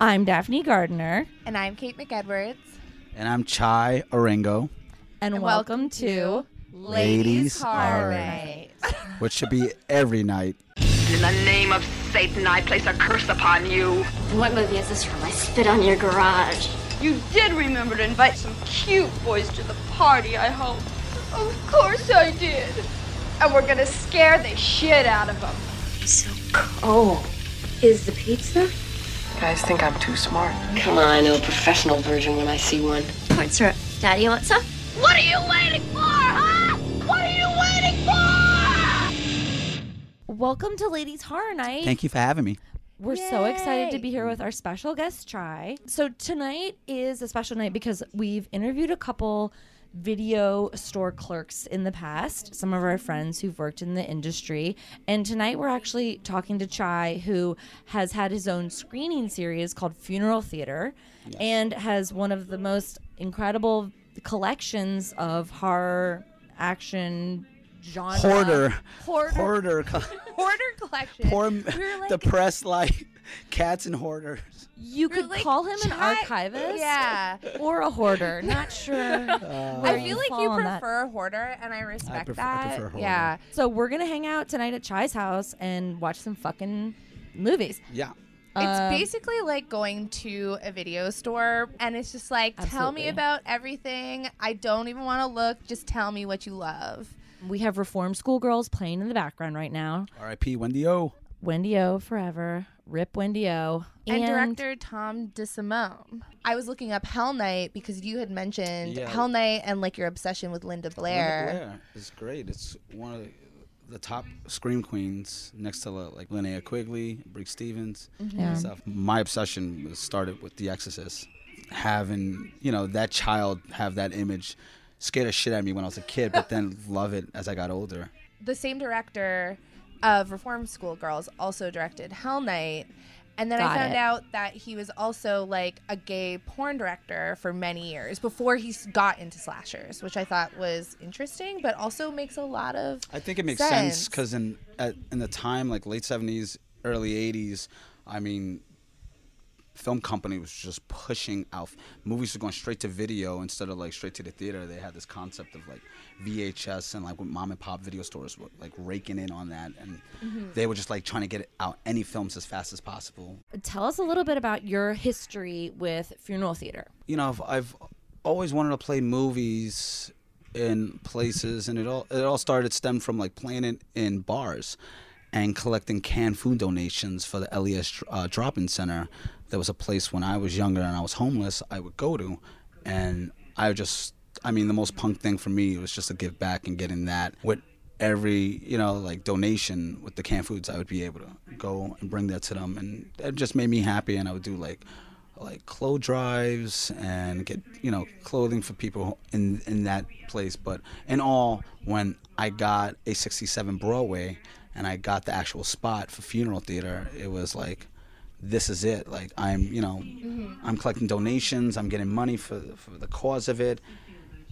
I'm Daphne Gardner, And I'm Kate McEdwards. And I'm Chi Orengo, and, And welcome, to Ladies Horror Horror Night. which should be every night. In the name of Satan, I place a curse upon you. What movie is this from? I spit on your garage. You did remember to invite some cute boys to the party, I hope. Of course I did. And we're gonna scare the shit out of them. So cold. Is the pizza? Guys think I'm too smart. Come on, I know a professional virgin when I see one. Corn syrup. Daddy, you want some? What are you waiting for, huh? What are you waiting for? welcome to Ladies Horror Night. Thank you for having me. We're so excited to be here with our special guest, Chi. So tonight is a special night because we've interviewed a couple video store clerks in the past, some of our friends who've worked in the industry. And tonight we're actually talking to Chi, who has had his own screening series called Funeral Theater and has one of the most incredible collections of horror action genre. Hoarder. Hoarder. Hoarder. Hoarder collection. Poor We like- depressed like cats and hoarders. You we could like, call him an archivist. Yeah. or a hoarder. Not sure. Uh, I feel like you prefer a hoarder, and I respect prefer- I that. prefer hoarder. Yeah. So we're gonna hang out tonight at Chi's house and watch some fucking movies. Yeah. It's Um, basically like going to a video store and it's just like, tell me about everything. I don't even want to look. Just tell me what you love. We have Reform School girls playing in the background right now. R.I.P. Wendy O. Wendy O forever. Rip Wendy O. And, director Tom DeSimone. I was looking up Hell Night because you had mentioned Yeah. Hell Night and like your obsession with Linda Blair. Linda Blair is great. It's one of the, the top scream queens next to uh, like Linnea Quigley, Brinke Stevens, mm-hmm. Yeah. and stuff. My obsession was started with The Exorcist. Having you know that child have that image scared the shit out of me when I was a kid, but then love it as I got older. the same director of Reform School Girls also directed Hell Night. And then Got I found it. out that he was also like a gay porn director for many years before he got into slashers, which I thought was interesting, but also makes a lot of. I think it makes sense. sense because in at, in the time like late seventies, early eighties, I mean, film company was just pushing out movies were going straight to video instead of like straight to the theater. They had this concept of like VHS and like with mom and pop video stores were like raking in on that, and mm-hmm. they were just like trying to get out any films as fast as possible. Tell us a little bit about your history with funeral theater. you know, I've, I've always wanted to play movies in places, and it all it all started stemmed from like playing it in bars and collecting canned food donations for the LES uh, Drop-In Center. There was a place when I was younger and I was homeless. I would go to, and I just, I mean, the most punk thing for me was just to give back and getting that with every you know like donation with the canned foods i would be able to go and bring that to them and it just made me happy and i would do like like clothes drives and get you know clothing for people in in that place but in all when i got a 67 broadway and i got the actual spot for funeral theater it was like this is it. Like i'm you know mm-hmm. i'm collecting donations i'm getting money for for the cause of it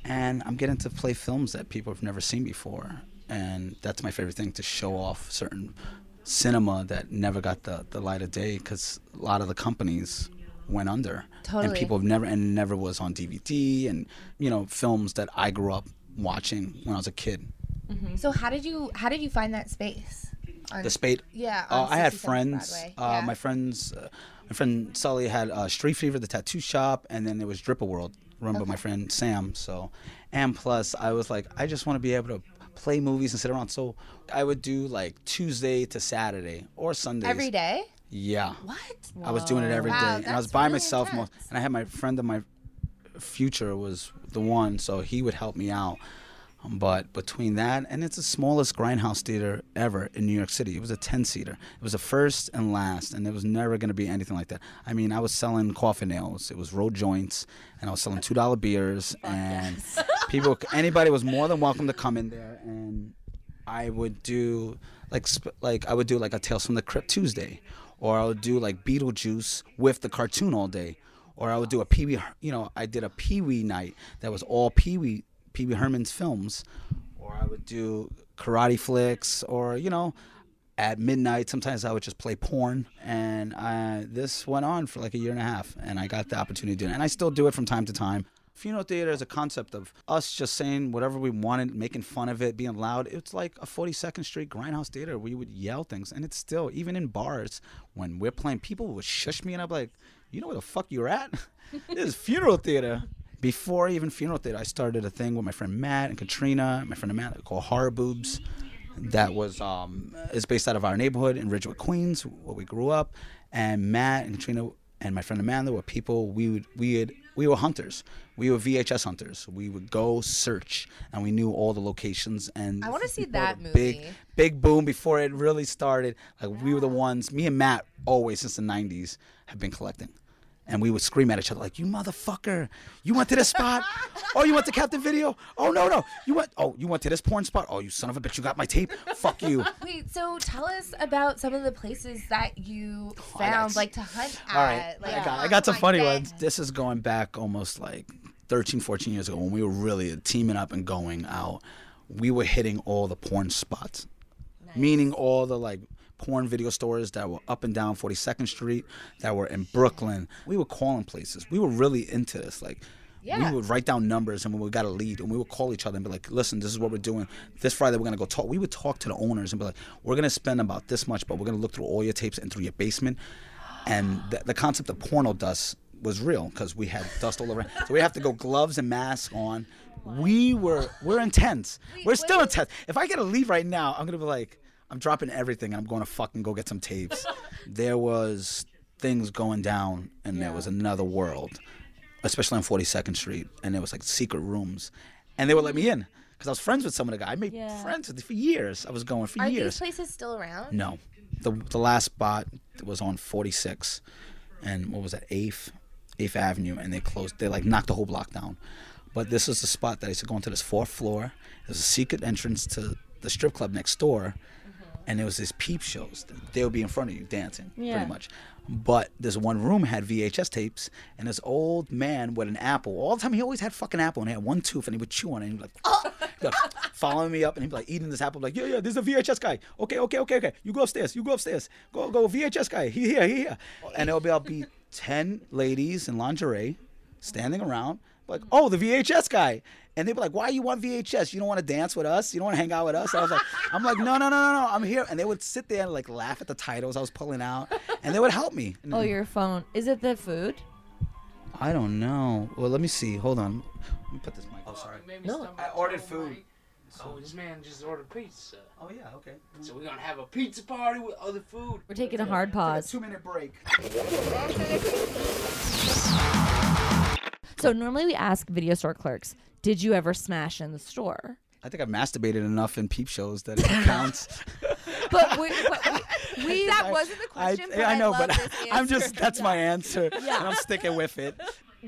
and i'm getting to play films that people have never seen before. And that's my favorite thing to show off certain cinema that never got the, the light of day because a lot of the companies went under. And people have never and never was on dvd and you know films that i grew up watching when i was a kid So how did you how did you find that space? On- the spade Yeah. uh, i had friends uh, Yeah. my friends uh, my friend sully had uh, street fever the tattoo shop and then there was dripper world run by my friend sam so and plus i was like i just want to be able to play movies and sit around so i would do like tuesday to saturday or sundays Every day. yeah What? I was doing it every day, Wow, and I was by really myself intense. most. And I had my friend of my future was the one, so he would help me out. But between that and it's the smallest grindhouse theater ever in New York City. It was a ten seater. It was the first and last, and there was never going to be anything like that. I mean, I was selling coffin nails. It was road joints, and I was selling two dollar beers, and people, anybody was more than welcome to come in there. And I would do like like I would do like a Tales from the Crypt Tuesday, or I would do like Beetlejuice with the cartoon all day, or I would do a Pee Wee. You know, I did a Pee Wee night that was all Pee Wee Pee Wee Herman's films, or I would do karate flicks, or you know, at midnight. Sometimes I would just play porn, and uh, this went on for like a year and a half, and I got the opportunity to do it, and I still do it from time to time. Funeral theater is a concept of us just saying whatever we wanted, making fun of it, being loud. It's like a 42nd Street grindhouse theater. We would yell things, and it's still even in bars when we're playing. People would shush me, and I'm like, "You know where the fuck you're at? this is funeral theater." Before even funeral theater, I started a thing with my friend Matt and Katrina, my friend Amanda, called Horror Boobs. That was um, is based out of our neighborhood in Ridgewood, Queens, where we grew up. And Matt and Katrina and my friend Amanda were people we would we would we were hunters. We were VHS hunters. We would go search, and we knew all the locations. And I wanna see that the Big, movie. big boom before it really started. Like we were the ones. Me and Matt always since the '90s have been collecting. And we would scream at each other like, "You motherfucker! You went to this spot? Oh, you went to Captain Video? Oh no, no! You went? Oh, you went to this porn spot? Oh, you son of a bitch! You got my tape? Fuck you!" Wait, so tell us about some of the places that you oh, found, s- like to hunt at. All right, like, I got, I got some oh funny ones. This is going back almost like 13, 14 years ago when we were really teaming up and going out. We were hitting all the porn spots, meaning all the like porn video stores that were up and down 42nd Street, that were in Brooklyn. We were calling places. We were really into this. Like, Yeah. we would write down numbers and when we got a lead and we would call each other and be like, listen, this is what we're doing. This Friday we're gonna go talk. We would talk to the owners and be like, we're gonna spend about this much, but we're gonna look through all your tapes and through your basement. And the, the concept of porno dust was real because we had dust all around. So we have to go gloves and mask on. We were we're intense. we're still intense. If I get a lead right now, I'm gonna be like, I'm dropping everything and I'm going to fucking go get some tapes. there was things going down and there was another world especially on 42nd Street, and there was like secret rooms, and they would let me in because I was friends with some of the guys. I made Yeah. friends with for years. I was going for Are years. Are these places still around? no, the the last spot was on 46, and what was that? Eighth, Eighth Avenue, and they closed. They like knocked the whole block down. But this is the spot that I used to go into this fourth floor. There's a secret entrance to the strip club next door, and it was this peep shows. They would be in front of you dancing, Yeah. pretty much. But this one room had VHS tapes, and this old man with an apple. All the time, he always had fucking apple, and he had one tooth, and he would chew on it. And he'd be like, ah! he'd be like, following me up, and he'd be like eating this apple. like, yeah, yeah, this is a VHS guy. Okay, okay, okay, okay. You go upstairs. You go upstairs. Go, go, VHS guy. He here, he here. And it'll be, I'll be ten ladies in lingerie, standing around, like, oh, the VHS guy. And they'd be like, why you want VHS? You don't want to dance with us? You don't want to hang out with us? I was like, I'm like, no, no, no, no, no, I'm here. And they would sit there and like laugh at the titles I was pulling out, and they would help me. And Oh, your phone. Is it the food? I don't know. Well, let me see. Hold on. Let me put this mic. Oh, sorry. No. I ordered food. Oh, this man just ordered pizza. Oh yeah, okay. So we're gonna have a pizza party with other food. We're taking a hard pause. Two minute break. So normally we ask video store clerks, did you ever smash in the store? I think I've masturbated enough in peep shows that it counts. But we, but we, we That wasn't the question, I, but I, know, love but this I'm just that's my answer, and I'm sticking with it.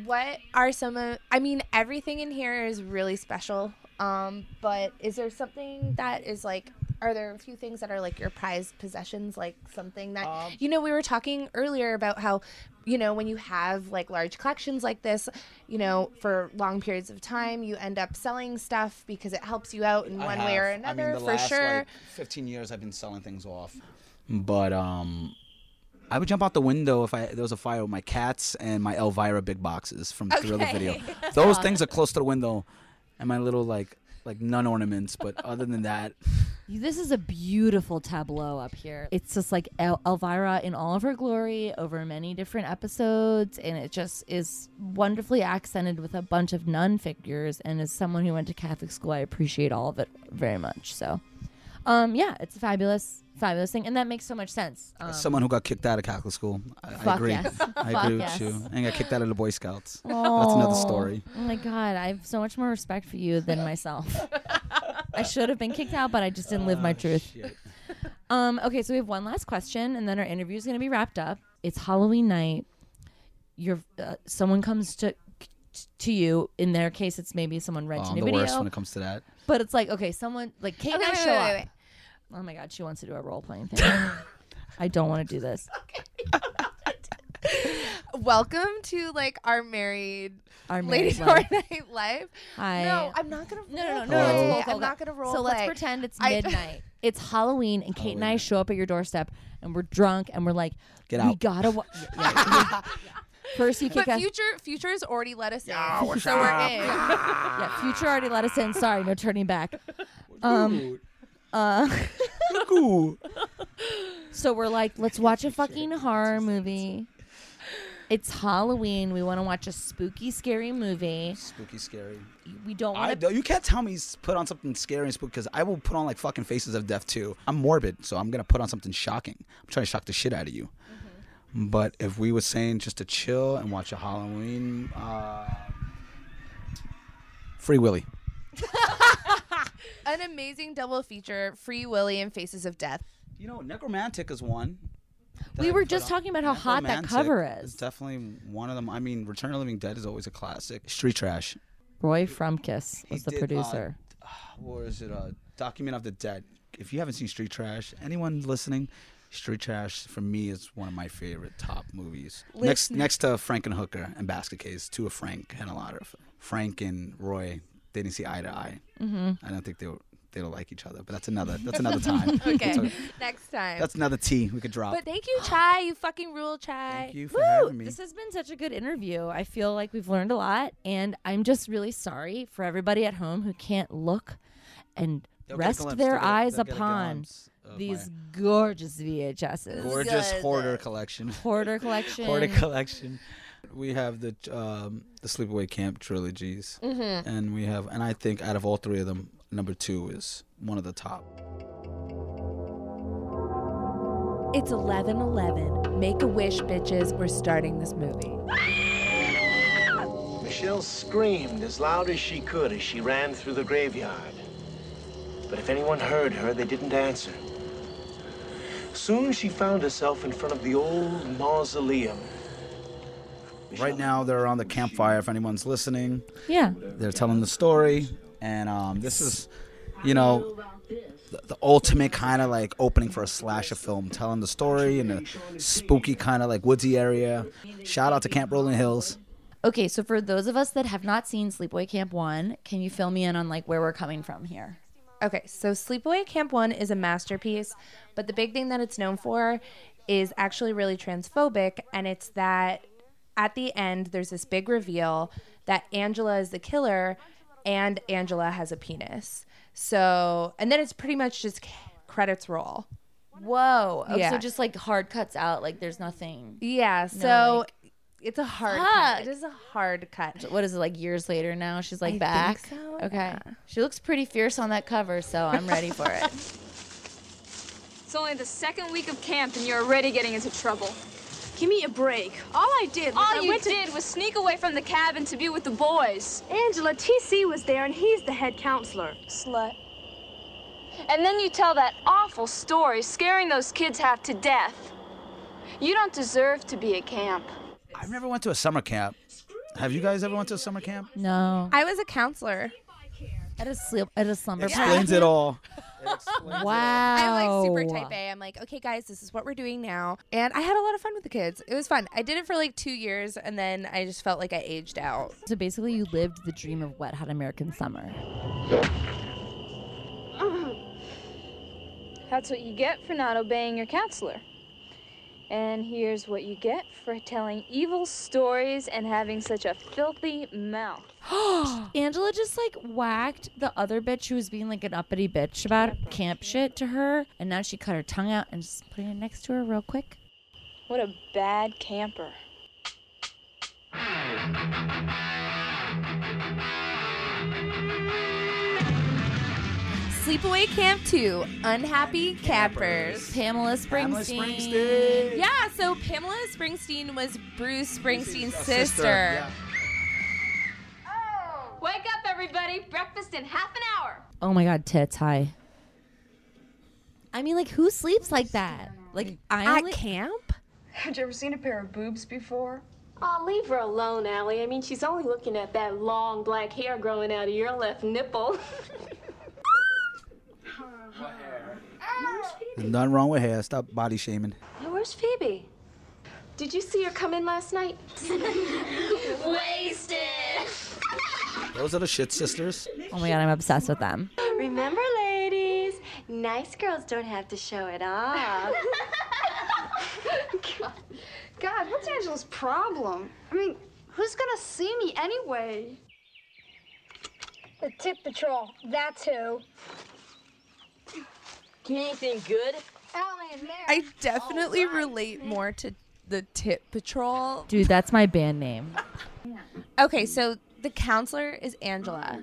What are some of? I mean, everything in here is really special. Um, but is there something that is like? Are there a few things that are like your prized possessions? Like something that Um, you know we were talking earlier about how you know when you have like large collections like this, you know for long periods of time you end up selling stuff because it helps you out in I one way or another I mean, the for last, sure. Like, 15 years I've been selling things off, but um. I would jump out the window if I there was a fire with my cats and my Elvira big boxes from Thriller Okay. Video. Those things are close to the window, and my little like like nun ornaments. But other than that, This is a beautiful tableau up here. It's just like El- Elvira in all of her glory over many different episodes, and it just is wonderfully accented with a bunch of nun figures. And as someone who went to Catholic school, I appreciate all of it very much. So, um, yeah, it's a fabulous, fabulous thing, and that makes so much sense. Um, as someone who got kicked out of Catholic school, I, I agree. yes. I Fuck agree yes. with you. And got kicked out of the Boy Scouts. Oh. That's another story. Oh my god, I have so much more respect for you than myself. I should have been kicked out, but I just didn't live my truth. Um, okay, so we have one last question, and then our interview is going to be wrapped up. It's Halloween night. You're uh, someone comes to to you. In their case, it's maybe someone Oh, renting I'm a the video. worst when it comes to that. But it's like okay, someone like Kate and I wait, show wait, up. wait, wait. Oh my god, she wants to do a role playing thing. I don't want to do this. welcome to like our married Our Lady married Horror life. Night Live. Hi. No, I'm not gonna. No, no, no, no, no. play. It's I'm I'm not gonna role So let's play. pretend it's I- midnight. it's Halloween, and Kate and I show up at your doorstep, and we're drunk, and we're like, Get We out. gotta. Wa- yeah. First, you kick But us. future, future's already let us in, what's so we're up? in. yeah, future already let us in. Sorry, no turning back. Um, uh, so we're like, let's watch a fucking horror movie. It's Halloween. We want to watch a spooky, scary movie. Spooky, scary. We don't I, want to. you can't tell me s- put on something scary and spooky because I will put on like fucking Faces of Death too. I'm morbid, so I'm gonna put on something shocking. I'm trying to shock the shit out of you. But if we were saying just to chill and watch a Halloween, uh, Free Willy. An amazing double feature: Free Willy and Faces of Death. You know, Nekromantik is one. that We I were put just on. talking about how hot that Nekromantik cover is is. definitely one of them. I mean, Return of the Living Dead is always a classic. Street Trash. Roy Frumkes He was the did, uh, producer. or is it a document of the dead? If you haven't seen Street Trash, anyone listening, Street Trash for me is one of my favorite top movies. Next, next to Frankenhooker and Basket Case, two of Frank Henenlotter Frank and Roy. They didn't see eye to eye. Mm-hmm. I don't think they were, they don't like each other, but that's another that's another time. Okay, next time. that's another tea we could drop. but thank you, Chi. You fucking rule, Chi. Thank you for Woo! having me. This has been such a good interview. I feel like we've learned a lot, and I'm just really sorry for everybody at home who can't look and They'll rest their they'll get a- eyes upon these my gorgeous VHSs. gorgeous Good. hoarder collection. Hoarder collection. Hoarder collection. We have the um, the Sleepaway Camp trilogies, Mm-hmm. and we have, and I think out of all three of them, number two is one of the top. It's 11:11. Make a wish, bitches. We're starting this movie. Michelle screamed as loud as she could as she ran through the graveyard. But if anyone heard her, they didn't answer. Soon she found herself in front of the old mausoleum. Right now, they're on the campfire. If anyone's listening, Yeah. they're telling the story, and um, this is, you know, the, the ultimate kind of like opening for a slasher film, telling the story in a spooky kind of like woodsy area. Shout out to Camp Rolling Hills. Okay, so for those of us that have not seen Sleepaway Camp 1, can you fill me in on like where we're coming from here? Okay, so Sleepaway Camp 1 is a masterpiece, but the big thing that it's known for is actually really transphobic, and it's that at the end there's this big reveal that Angela is the killer and Angela has a penis. So, and then it's pretty much just credits roll. Whoa. Oh, Yeah. So just like hard cuts out, like there's nothing. Yeah, so like- it's a hard Fuck. cut. It is a hard cut. What is it like years later now? She's like I think back. so, Okay. yeah. She looks pretty fierce on that cover, so I'm ready for it. It's only the second week of camp and you're already getting into trouble. Give me a break. All I did was All I you went did to- was sneak away from the cabin to be with the boys. Angela, TC was there and he's the head counselor. Slut. And then you tell that awful story, scaring those kids half to death. You don't deserve to be at camp. I've never went to a summer camp. Have you guys ever went to a summer camp? No. I was a counselor. At a sleep at a slumber Explains it all. Wow. I'm like super type A. I'm like, okay, guys, this is what we're doing now. And I had a lot of fun with the kids. It was fun. I did it for like two years and then I just felt like I aged out. So basically, you lived the dream of Wet Hot American Summer. That's what you get for not obeying your counselor. And here's what you get for telling evil stories and having such a filthy mouth. Angela just like whacked the other bitch who was being like an uppity bitch about camp shit to her, and now she cut her tongue out and just putting it next to her real quick. What a bad camper. Sleepaway Camp 2, Unhappy Campers. Pamela Springsteen. Pamela Springsteen. Yeah, so Pamela Springsteen was Bruce Springsteen's A sister. yeah. Oh, wake up, everybody! Breakfast in half an hour! Oh my god, tits, hi. I mean, like, who sleeps like that? Like, I At only. camp? Have you ever seen a pair of boobs before? Oh, leave her alone, Allie. I mean, she's only looking at that long black hair growing out of your left nipple. There's nothing wrong with hair. Stop body shaming. Where's Phoebe? Did you see her come in last night? Wasted. Those are the shit sisters. Oh my god, I'm obsessed with them. Remember, ladies, nice girls don't have to show it off. God, God, what's Angela's problem? I mean, who's gonna see me anyway? The Tip Patrol, that's who. Can anything good? Allie and Mary. I definitely relate more to the Tip Patrol. Dude, that's my band name. Okay, so the counselor is Angela,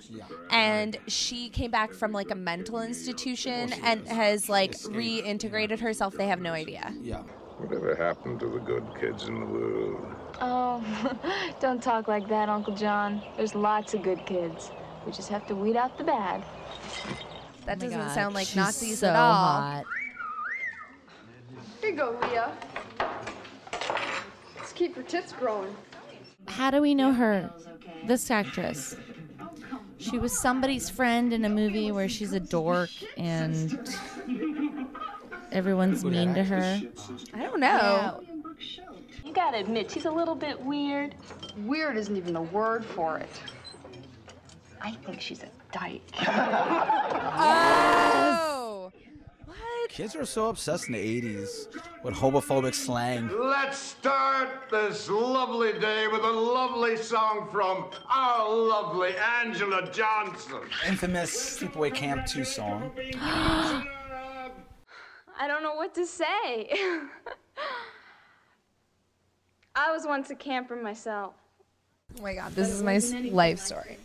and she came back from like a mental institution and has like reintegrated herself. They have no idea. Yeah. Whatever happened to the good kids in the world? Oh, don't talk like that, Uncle John. There's lots of good kids. We just have to weed out the bad. Oh that Oh doesn't God, sound like she's Nazis so at all. hot. Here you go, Leah. Let's keep your tits growing. How do we know her? This actress. She was somebody's friend in a movie where she's a dork and everyone's mean to her. I don't know. You gotta admit, she's a little bit weird. Weird isn't even the word for it. I think she's a dyke. Oh, Kids were so obsessed in the 80s with homophobic slang. Let's start this lovely day with a lovely song from our lovely Angela Johnson. Infamous Sleepaway Camp 2 song. I don't know what to say. I was once a camper myself. oh my god, this is my life story.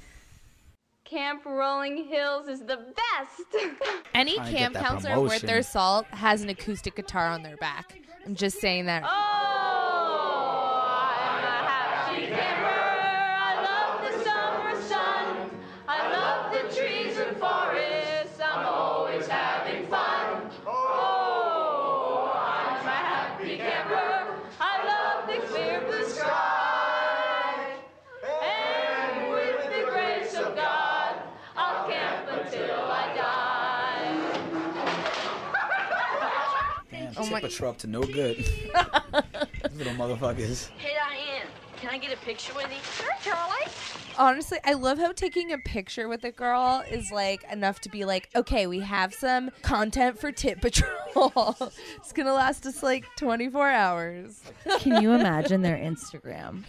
Camp Rolling Hills is the best. Any Trying to get camp that counselor worth their salt has an acoustic guitar on their back. I'm just saying that. Oh, Damn, a truck to no good. Little motherfuckers. Hey, Diane, can I get a picture with you? Sure, Charlie. Honestly, I love how taking a picture with a girl is like enough to be like, okay, we have some content for Tip Patrol. it's gonna last us like 24 hours. Can you imagine their Instagram?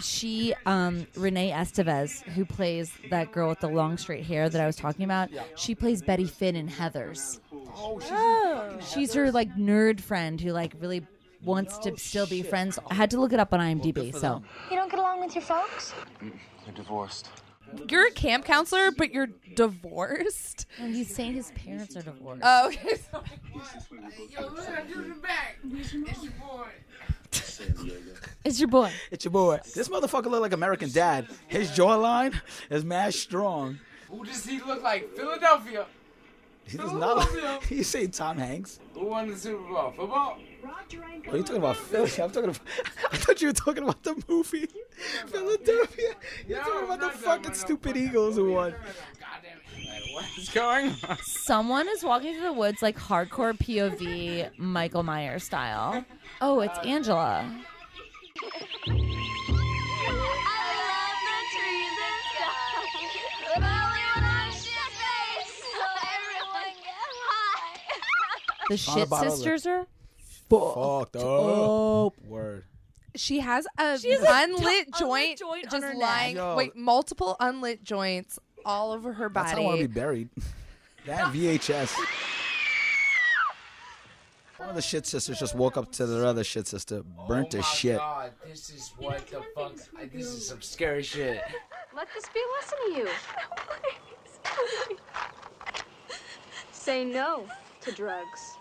She, um, Renee Estevez, who plays that girl with the long straight hair that I was talking about, she plays Betty Finn in Heathers. Oh, oh. She's her like nerd friend who like really wants to oh, still be friends. I had to look it up on IMDb. So You don't get along with your folks? They're divorced. You're a camp counselor, but you're divorced. And he's saying his parents are divorced. Oh, okay. sorry. Yo, look, I do the back. It's your boy. it's your boy. It's your boy. This motherfucker look like American Dad. His jawline is mad strong. Who does he look like? Philadelphia. He does not. Look, you say Tom Hanks? Who won the Super Bowl? Football? Are oh, you talking about Philly? I'm talking about. I thought you were talking about the movie Philadelphia. You're No, talking about the fucking stupid Eagles who won. God damn it. Like, what is going on? Someone is walking through the woods like hardcore POV Michael Myers style. Oh, it's Angela. The shit sisters are Fucked up. Oh, Word. She has a She has a unlit t- joint, unlit joint on just neck. lying. Yo. Wait, multiple unlit joints all over her That's how I want body. to be buried. That VHS. One of the shit sisters just woke up to their other shit sister, burnt oh to my shit. God, this is what the fuck. I- This is some scary shit. Let this be a lesson to you. Say no to drugs.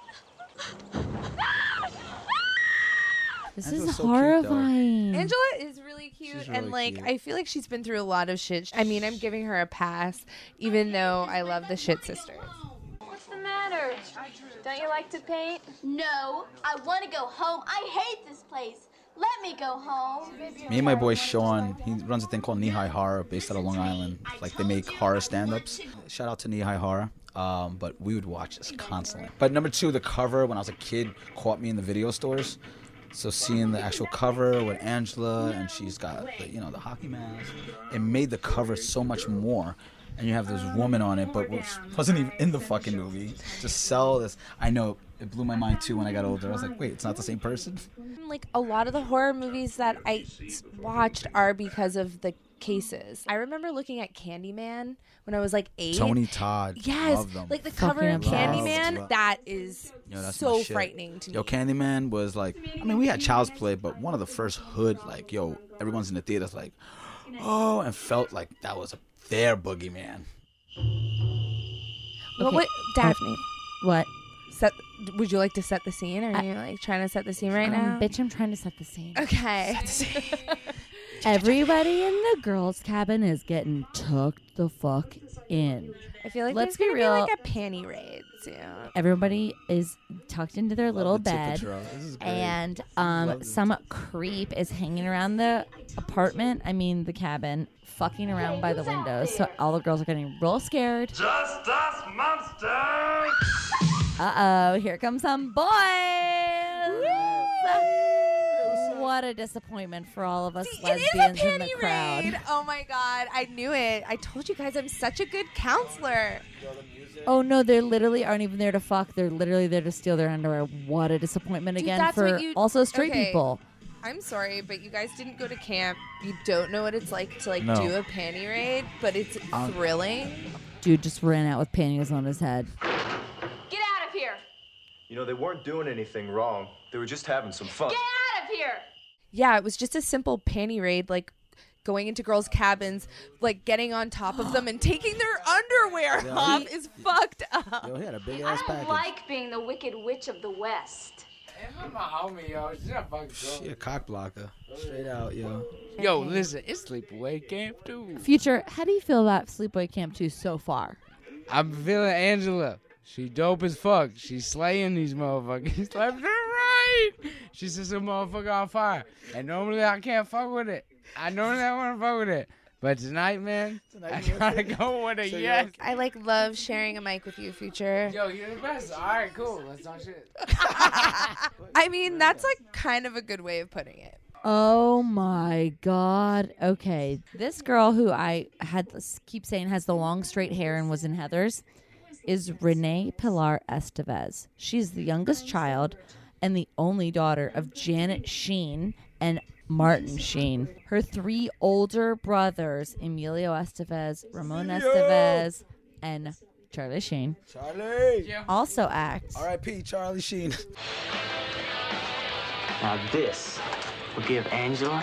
This Angela's is so cute, though. horrifying. Angela is really cute, She's and like cute. I feel like she's been through a lot of shit. I mean, I'm giving her a pass, even though I love the shit sisters. What's the matter? Don't you like to paint? No, I want to go home. I hate this place. Let me go home. Me and my boy Sean, he runs a thing called Knee High Horror based out of Long Island. Like they make horror stand-ups. Shout out to Knee High Horror. Um, but we would watch this constantly. But number two, the cover when I was a kid caught me in the video stores. So seeing the actual cover with Angela and she's got the, you know the hockey mask, it made the cover so much more. And you have this woman on it, but wasn't even in the fucking movie. To sell this, I know it blew my mind too when I got older. I was like, wait, it's not the same person. Like a lot of the horror movies that I watched are because of the cases. I remember looking at Candyman when I was like eight. Tony Todd, Yes, love them. like the cover of Fucking love. Candyman. That is Yo, that's so frightening to me. Yo, Candyman was like, I mean, we had Child's Play, but one of the first hood, like, yo, everyone's in the theaters, like, oh, and felt like that was a, their boogeyman. What Okay. would Daphne? What? Set. Would you like to set the scene? Or Are you like trying to set the scene right Um, now? bitch, I'm trying to set the scene. Okay. Everybody in the girls' cabin is getting tucked the fuck in. I feel like Let's there's be gonna real. like a panty raid soon. Everybody is tucked into their little the bed, patrol. This is great. and um, Love this some creep is hanging around the apartment. I mean, the cabin, fucking around by the windows. So all the girls are getting real scared. Just us monsters! Uh oh, here comes some boys. What a disappointment for all of us It is a lesbians in the crowd. raid. Oh my god, I knew it. I told you guys I'm such a good counselor. Oh no, they literally aren't even there to fuck. They're literally there to steal their underwear. What a disappointment Dude, again for you- also straight okay. people. I'm sorry, but you guys didn't go to camp. You don't know what it's like to like No. do a panty raid, but it's Um, thrilling. Dude just ran out with panties on his head. Get out of here! You know, they weren't doing anything wrong. They were just having some fun. Get out of here! Yeah, it was just a simple panty raid, like going into girls' cabins, like getting on top of them and taking their underwear Yeah. off is fucked up. Yo, he had a big I ass don't package. like being the wicked witch of the West. Homie, yo. She's not fucking She a cock blocker. Straight out, yo. Yo, listen, it's sleepaway camp too. Future, how do you feel about Sleepaway Camp 2 so far? I'm feeling Angela. She dope as fuck. She's slaying these motherfuckers left right. She sets a motherfucker on fire. And normally I can't fuck with it. I normally I want to fuck with it. But tonight, man, I gotta go with a yes. I like love sharing a mic with you, future. Yo, you're the best. All right, cool. Let's talk shit. I mean, that's like kind of a good way of putting it. Oh my god. Okay. This girl who I had keep saying has the long straight hair and was in Heathers is Renee Pilar Estevez. She's the youngest child and the only daughter of Janet Sheen and Martin Sheen. Her three older brothers, Emilio Estevez, Ramon Estevez, and Charlie Sheen, Charlie. also act. R.I.P. Charlie Sheen. Now this will give Angela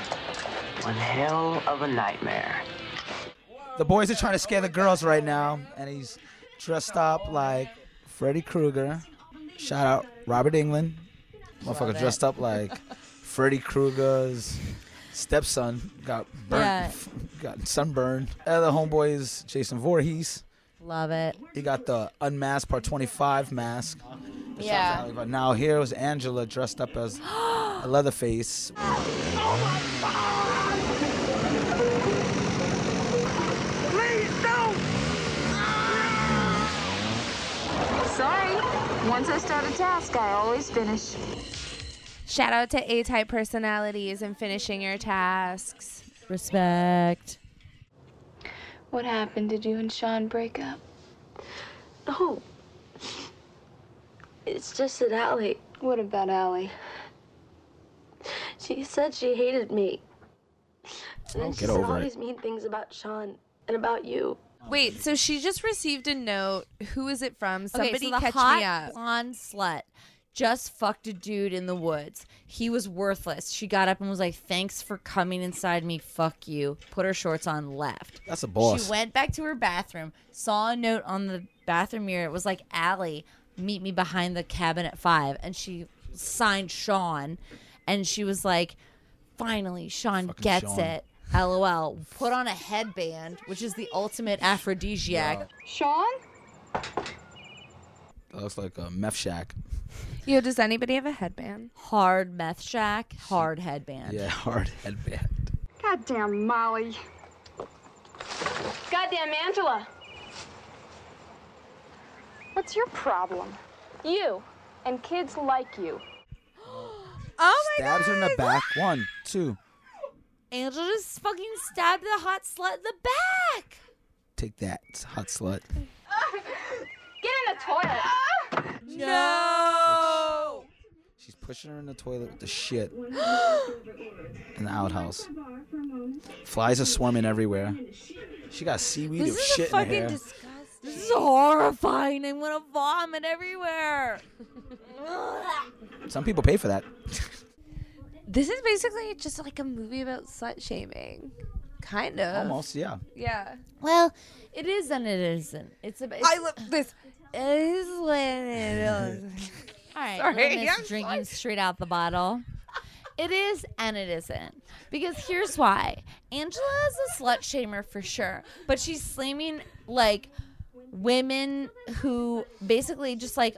one hell of a nightmare. The boys are trying to scare the girls right now, and he's dressed up like Freddy Krueger. Shout out Robert Englund. Motherfucker it. dressed up like Freddy Krueger's stepson. Got burnt, Yeah. got sunburned. Other homeboy is Jason Voorhees. Love it. He got the unmasked part 25 mask. Yeah. But now here was Angela dressed up as a Leatherface. Please don't! Sorry. Once I start a task, I always finish. Shout out to A type personalities and finishing your tasks. Respect. What happened? Did you and Sean break up? Oh. It's just that Allie. What about Allie? She said she hated me. And then Oh, she said over all it. these mean things about Sean and about you. Wait, so she just received a note. Who is it from? Somebody okay, so the catch hot me up. blonde slut just fucked a dude in the woods. He was worthless. She got up and was like, "Thanks for coming inside me. Fuck you." Put her shorts on, left. That's a boss. She went back to her bathroom, saw a note on the bathroom mirror. It was like, "Allie, meet me behind the cabin at 5. And she signed Sean, and she was like, "Finally, Sean Fucking gets Sean. it." LOL. Put on a headband, which is the ultimate aphrodisiac. Sean? That looks like a meth shack. Yo, does anybody have a headband? Hard meth shack, hard headband. Yeah, hard headband. Goddamn Molly. Goddamn Angela. What's your problem? You. And kids like you. Oh my god. Stabs her in the back. One, two. Angela just fucking stabbed the hot slut in the back. Take that, hot slut. Get in the toilet. No. She's pushing her in the toilet with the shit in the outhouse. Flies are swarming everywhere. She got seaweed This of is shit in her fucking hair. disgusting. This is horrifying. I'm gonna vomit everywhere. Some people pay for that. This is basically just like a movie about slut shaming. Kind of. Almost, yeah. Yeah. Well, it is and it isn't. It's a. It's, I love this. It is when it is. All right, Sorry, little miss I'm drinking straight out the bottle. It is and it isn't. Because here's why. Angela is a slut shamer for sure, but she's slamming like women who basically just like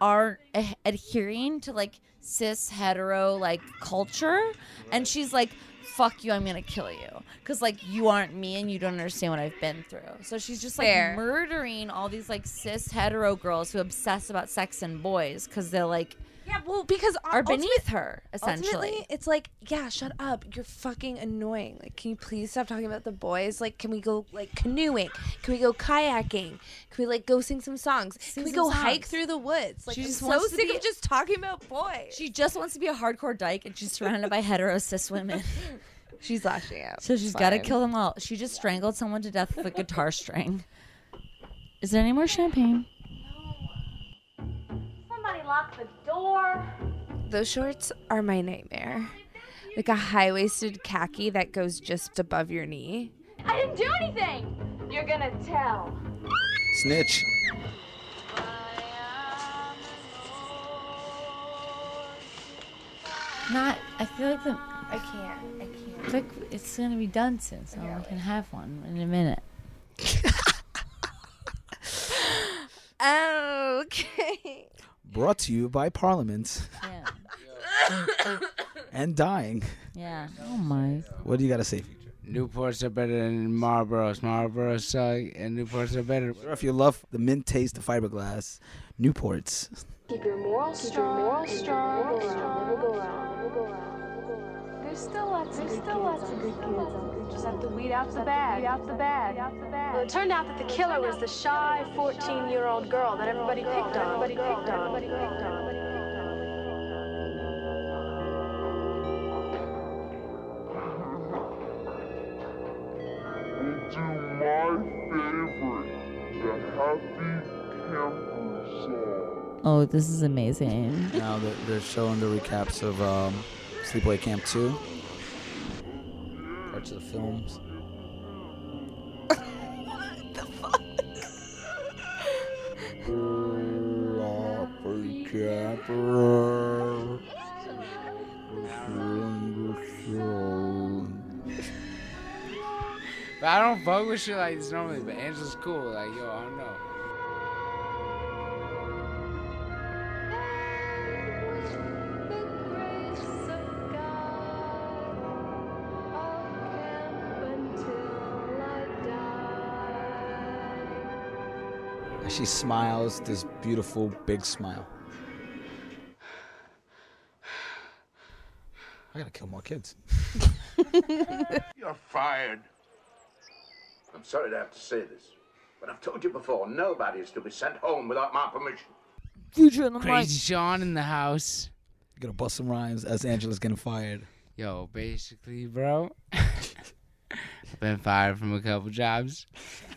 are a- adhering to like cis hetero like culture. And she's like fuck you i'm gonna kill you. Because like you aren't me and you don't understand what i've been through. So she's just like Fair. murdering all these like cis hetero girls who obsess about sex and boys because they're like Yeah, well, because are beneath her essentially it's like, yeah, shut up. You're fucking annoying. Like, can you please stop talking about the boys? Like, can we go like canoeing? Can we go kayaking? Can we like go sing some songs? Can we some go hike through the woods? Like, She I'm just so sick be- of just talking about boys. she just wants to be a hardcore dyke and she's surrounded by hetero cis women She's lashing out. So she's It's got to kill them all. She just strangled someone to death with a guitar string. Is there any more champagne? No. Somebody lock the door. Those shorts are my nightmare. Like a high waisted khaki that goes just above your knee. I didn't do anything. You're gonna tell. Snitch. Not. I feel like the. I can't. I I can't. feel like it's gonna be done soon, so we can have one in a minute. Okay. Brought to you by Parliament Yeah. and dying. Yeah. Oh my. What do you got to say? Newports are better than Marlboros. Marlboros suck, and Newports are better. If you love the mint taste of fiberglass, Newports. Keep your morals strong. Moral strong. Never go around. Never go around. Never go around. There's still lots of good still lots of good kids. Just have to weed out the bad. Weed out the bad. Weed out the bad. Well, it turned out that the killer was the shy 14-year-old girl that everybody picked on. Everybody picked on. Everybody picked on. We'll do my favorite, the Happy Camper song. Oh, this is amazing. Now they're, they're showing the recaps of um, Sleepaway Camp 2. Parts of the films. Happy Camper. But I don't fuck with shit like this normally. But Angela's cool. Like yo, I don't know. She smiles this beautiful big smile. I gotta kill more kids. You're fired. I'm sorry to have to say this, but I've told you before, nobody is to be sent home without my permission. Future in the Crazy Sean in the house. Gonna bust some rhymes as Angela's getting fired. Yo, basically, bro. I've been fired from a couple jobs,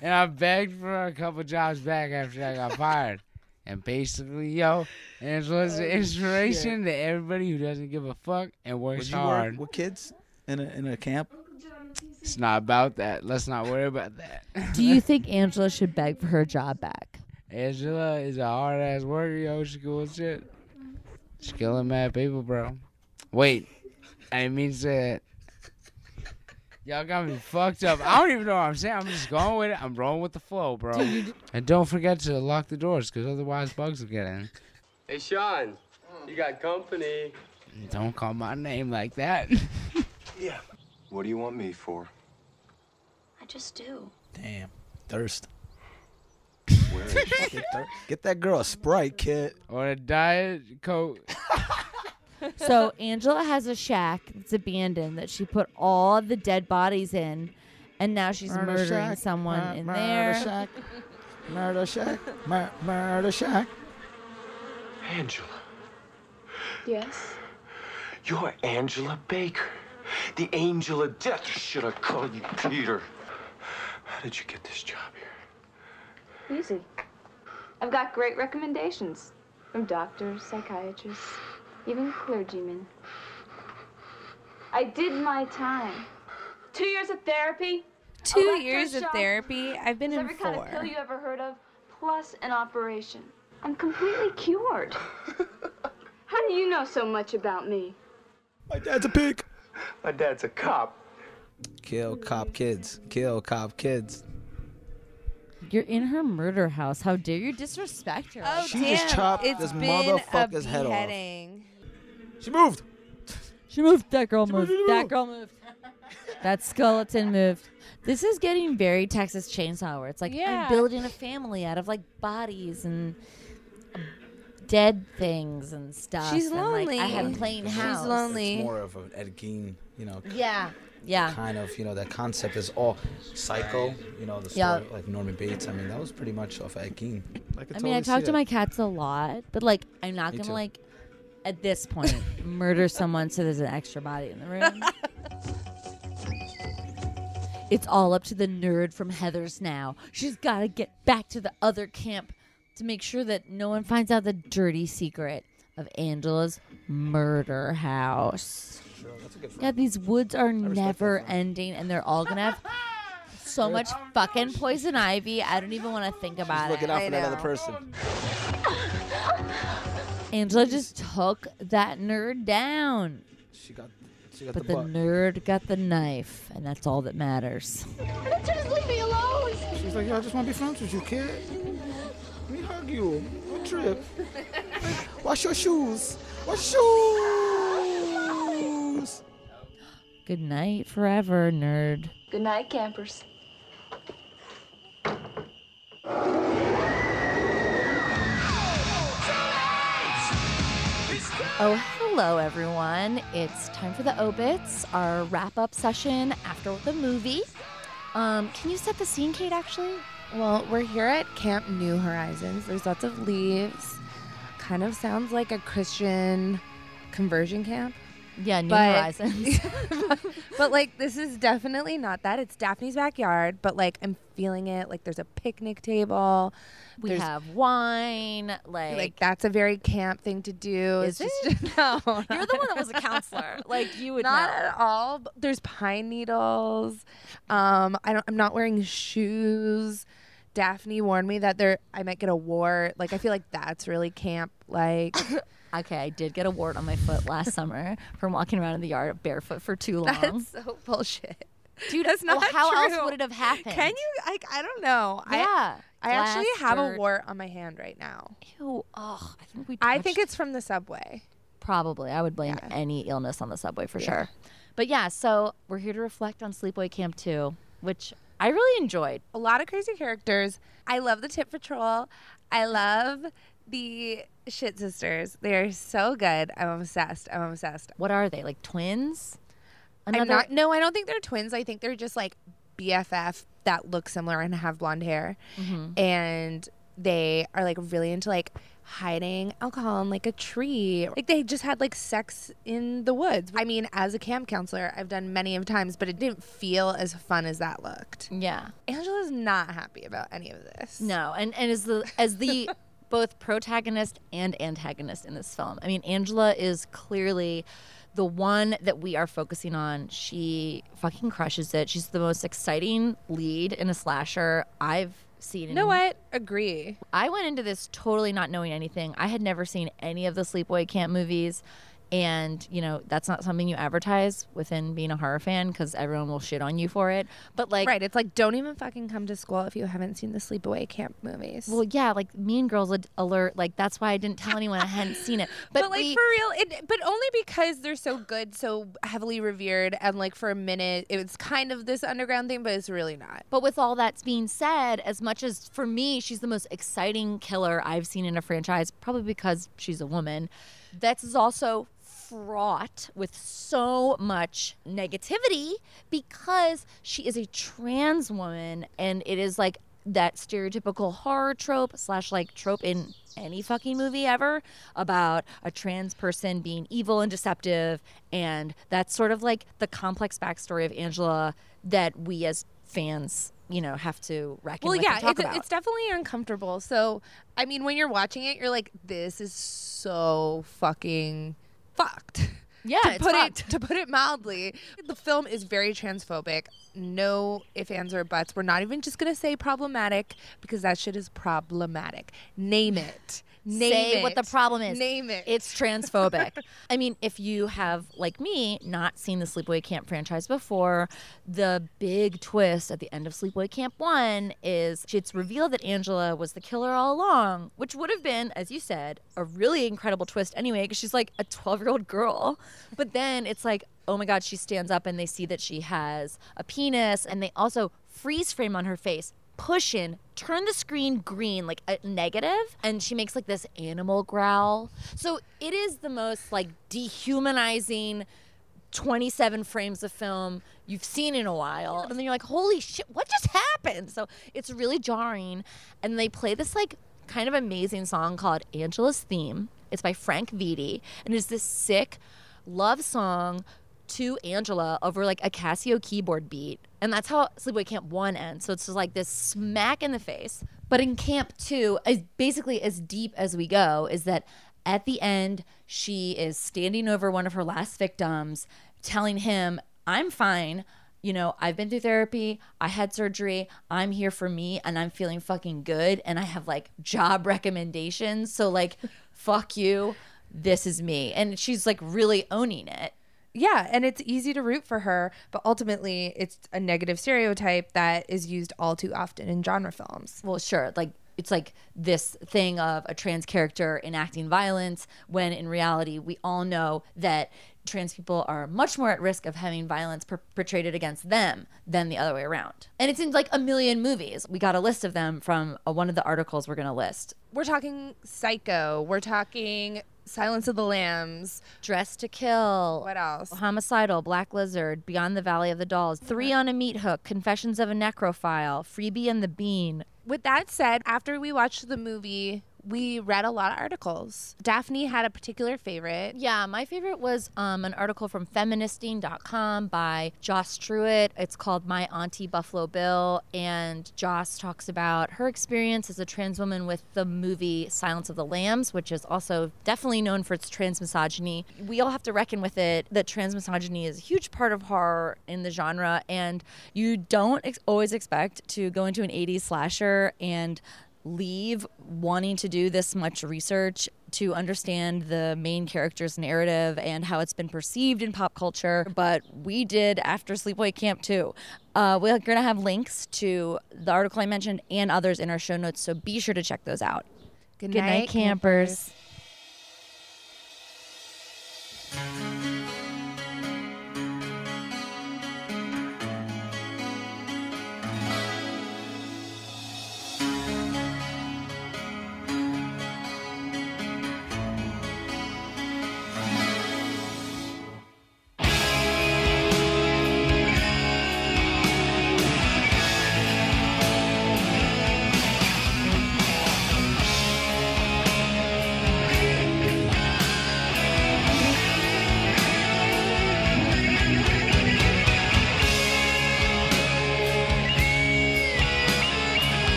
and I begged for a couple jobs back after I got fired. And basically, yo, Angela's Oh, an inspiration to everybody who doesn't give a fuck and works you hard. work with kids in a, in a camp? It's not about that. Let's not worry about that. Do you think Angela should beg for her job back? Angela is a hard ass worker, yo. She cool as shit. She's killing mad people, bro. Wait, I didn't mean to say that. Y'all got me fucked up. I don't even know what I'm saying. I'm just going with it. I'm rolling with the flow, bro. And don't forget to lock the doors, because otherwise bugs will get in. Hey, Sean, you got company. Don't call my name like that. Yeah. What do you want me for? I just do. Damn. Thirst. Where Get, thir- get that girl a Sprite, kid. or a diet coke. So Angela has a shack that's abandoned that she put all the dead bodies in, and now she's Murder murdering shack, someone mur- in murder there. shack, murder shack, mur- murder shack. Angela, Yes? you're Angela Baker, the angel of death. Should I call you Peter? How did you get this job here? Easy. I've got great recommendations from doctors, psychiatrists, even clergymen. I did my time. Two years of therapy. Two years of therapy. I've been in every kind of pill you ever heard of, plus an operation. I'm completely cured. How do you know so much about me? My dad's a pig. My dad's a cop. Kill cop kids. Kill cop kids. You're in her murder house. How dare you disrespect her? Oh She damn! just chopped it's this motherfucker's head off. Beheading. She moved. She moved. That girl moved. That girl moved. that skeleton moved. This is getting very Texas Chainsaw, where it's like Yeah. I'm building a family out of like bodies and dead things and stuff. She's and, like, I have a lonely. plain She's lonely. It's more of an Ed Gein, you know. Yeah. Yeah. Kind of, you know, that concept is all psycho. You know, the story Yeah. like Norman Bates. I mean, that was pretty much off Ed Gein. I, I mean, I totally see talk to that. my cats a lot, but like, I'm not Me gonna too. like, at this point, murder someone so there's an extra body in the room. it's all up to the nerd from Heathers now. She's got to get back to the other camp to make sure that no one finds out the dirty secret of Angela's murder house. Yeah, these woods are never ending, and they're all gonna have so much fucking poison ivy. I don't even want to think about Looking it. out for that other person. Angela just took that nerd down. She got, she got But the the nerd got the knife, and that's all that matters. Just leave me alone. She's like, yo, I just want to be friends with you, kid. Let me hug you. What trip? Wash your shoes. Wash shoes. Good night forever, nerd. Good night, campers. Oh, hello, everyone. It's time for the obits, our wrap up session after the movie. Um, can you set the scene, Kate, actually? Well, we're here at Camp New Horizons. There's lots of leaves. Kind of sounds like a Christian conversion camp. Yeah, New But- Horizons. but like this is definitely not that. It's Daphne's backyard, but like I'm feeling it. Like there's a picnic table. we There's- have wine. Like, like that's a very camp thing to do. Is it's just no. you're the one that was a counselor. Like, you would not know. at all. There's pine needles. Um, I don't. I'm not wearing shoes. Daphne warned me that there I might get a wart. Like I feel like that's really camp. Like Okay, I did get a wart on my foot last summer from walking around in the yard barefoot for too long. that's so bullshit. Dude, That's well, not how else would it have happened? Can you? Like I don't know. Yeah. I, I actually have a wart on my hand right now. Ew. Oh, I think we. I think it's from the subway. probably. I would blame any illness on the subway for sure. But yeah, so we're here to reflect on Sleepaway Camp 2, which I really enjoyed. A lot of crazy characters. I love the Tip Patrol. I love the Shit Sisters. They're so good. I'm obsessed. I'm obsessed. What are they? Like twins? I'm not. No, I don't think they're twins. I think they're just like BFF that look similar and have blonde hair, Mhm. and they are like really into like hiding alcohol in like a tree. Like they just had like sex in the woods. I mean, as a camp counselor, I've done many of times, but it didn't feel as fun as that looked. Yeah. Angela's not happy about any of this. No, and and as the as the both protagonist and antagonist in this film. I mean, Angela is clearly the one that we are focusing on. She fucking crushes it. She's the most exciting lead in a slasher I've seen. You know what? Agree. I went into this totally not knowing anything. I had never seen any of the sleepaway camp movies. And, you know, that's not something you advertise within being a horror fan because everyone will shit on you for it. But, like, right. It's like don't even fucking come to school if you haven't seen the sleepaway camp movies. well, yeah, like Mean Girls alert. Like, that's why I didn't tell anyone I hadn't seen it. But, but, like we- for real, it, but only because they're so good, so heavily revered, and like for a minute, it was kind of this underground thing, but it's really not. But with all that's being said, as much as for me, she's the most exciting killer I've seen in a franchise, probably because she's a woman, that is also fraught with so much negativity because she is a trans woman and it is like that stereotypical horror trope slash like trope in any fucking movie ever about a trans person being evil and deceptive and that's sort of like the complex backstory of angela that we as fans you know have to reckon Well, yeah, it's, it's definitely uncomfortable. So, I mean, when you're watching it, you're like, this is so fucking fucked. Yeah, to it's put fucked. it to put it mildly, the film is very transphobic. No ifs, ands, or buts. We're not even just gonna say problematic because that shit is problematic. Name it. Name Say it. what the problem is. Name it. It's transphobic. I mean, if you have, like me, not seen the Sleepaway Camp franchise before, the big twist at the end of Sleepaway Camp 1 is it's revealed that Angela was the killer all along, which would have been, as you said, a really incredible twist anyway, because she's like a 12 year old girl. But then it's like, oh my God, she stands up and they see that she has a penis, and they also freeze frame on her face push in, turn the screen green, like a negative, and she makes like this animal growl. So it is the most like dehumanizing 27 frames of film you've seen in a while. And then you're like, holy shit, what just happened? So it's really jarring. And they play this like kind of amazing song called Angela's Theme. It's by Frank Vitti. And it's this sick love song to Angela over like a Casio keyboard beat. And that's how Sleepaway Camp 1 ends. So it's just like this smack in the face. But in Camp 2, is basically as deep as we go, is that at the end, she is standing over one of her last victims, telling him, I'm fine. You know, I've been through therapy. I had surgery. I'm here for me and I'm feeling fucking good. And I have like job recommendations. So, like, fuck you. This is me. And she's like really owning it. Yeah, and it's easy to root for her, but ultimately it's a negative stereotype that is used all too often in genre films. Well, sure. Like it's like this thing of a trans character enacting violence when in reality we all know that trans people are much more at risk of having violence perpetrated against them than the other way around. And it's in like a million movies. We got a list of them from uh, one of the articles we're going to list. We're talking Psycho, we're talking Silence of the Lambs, Dressed to Kill. What else? Homicidal, Black Lizard, Beyond the Valley of the Dolls, Three on a Meat Hook, Confessions of a Necrophile, Freebie and the Bean. With that said, after we watched the movie, we read a lot of articles. Daphne had a particular favorite. Yeah, my favorite was um, an article from feministing.com by Jos Truitt. It's called My Auntie Buffalo Bill. And Jos talks about her experience as a trans woman with the movie Silence of the Lambs, which is also definitely known for its trans misogyny. We all have to reckon with it that trans misogyny is a huge part of horror in the genre. And you don't ex- always expect to go into an 80s slasher and leave wanting to do this much research to understand the main character's narrative and how it's been perceived in pop culture. But we did after Sleepaway Camp too. Uh, we're going to have links to the article I mentioned and others in our show notes, so be sure to check those out. Good, Good night, night, campers.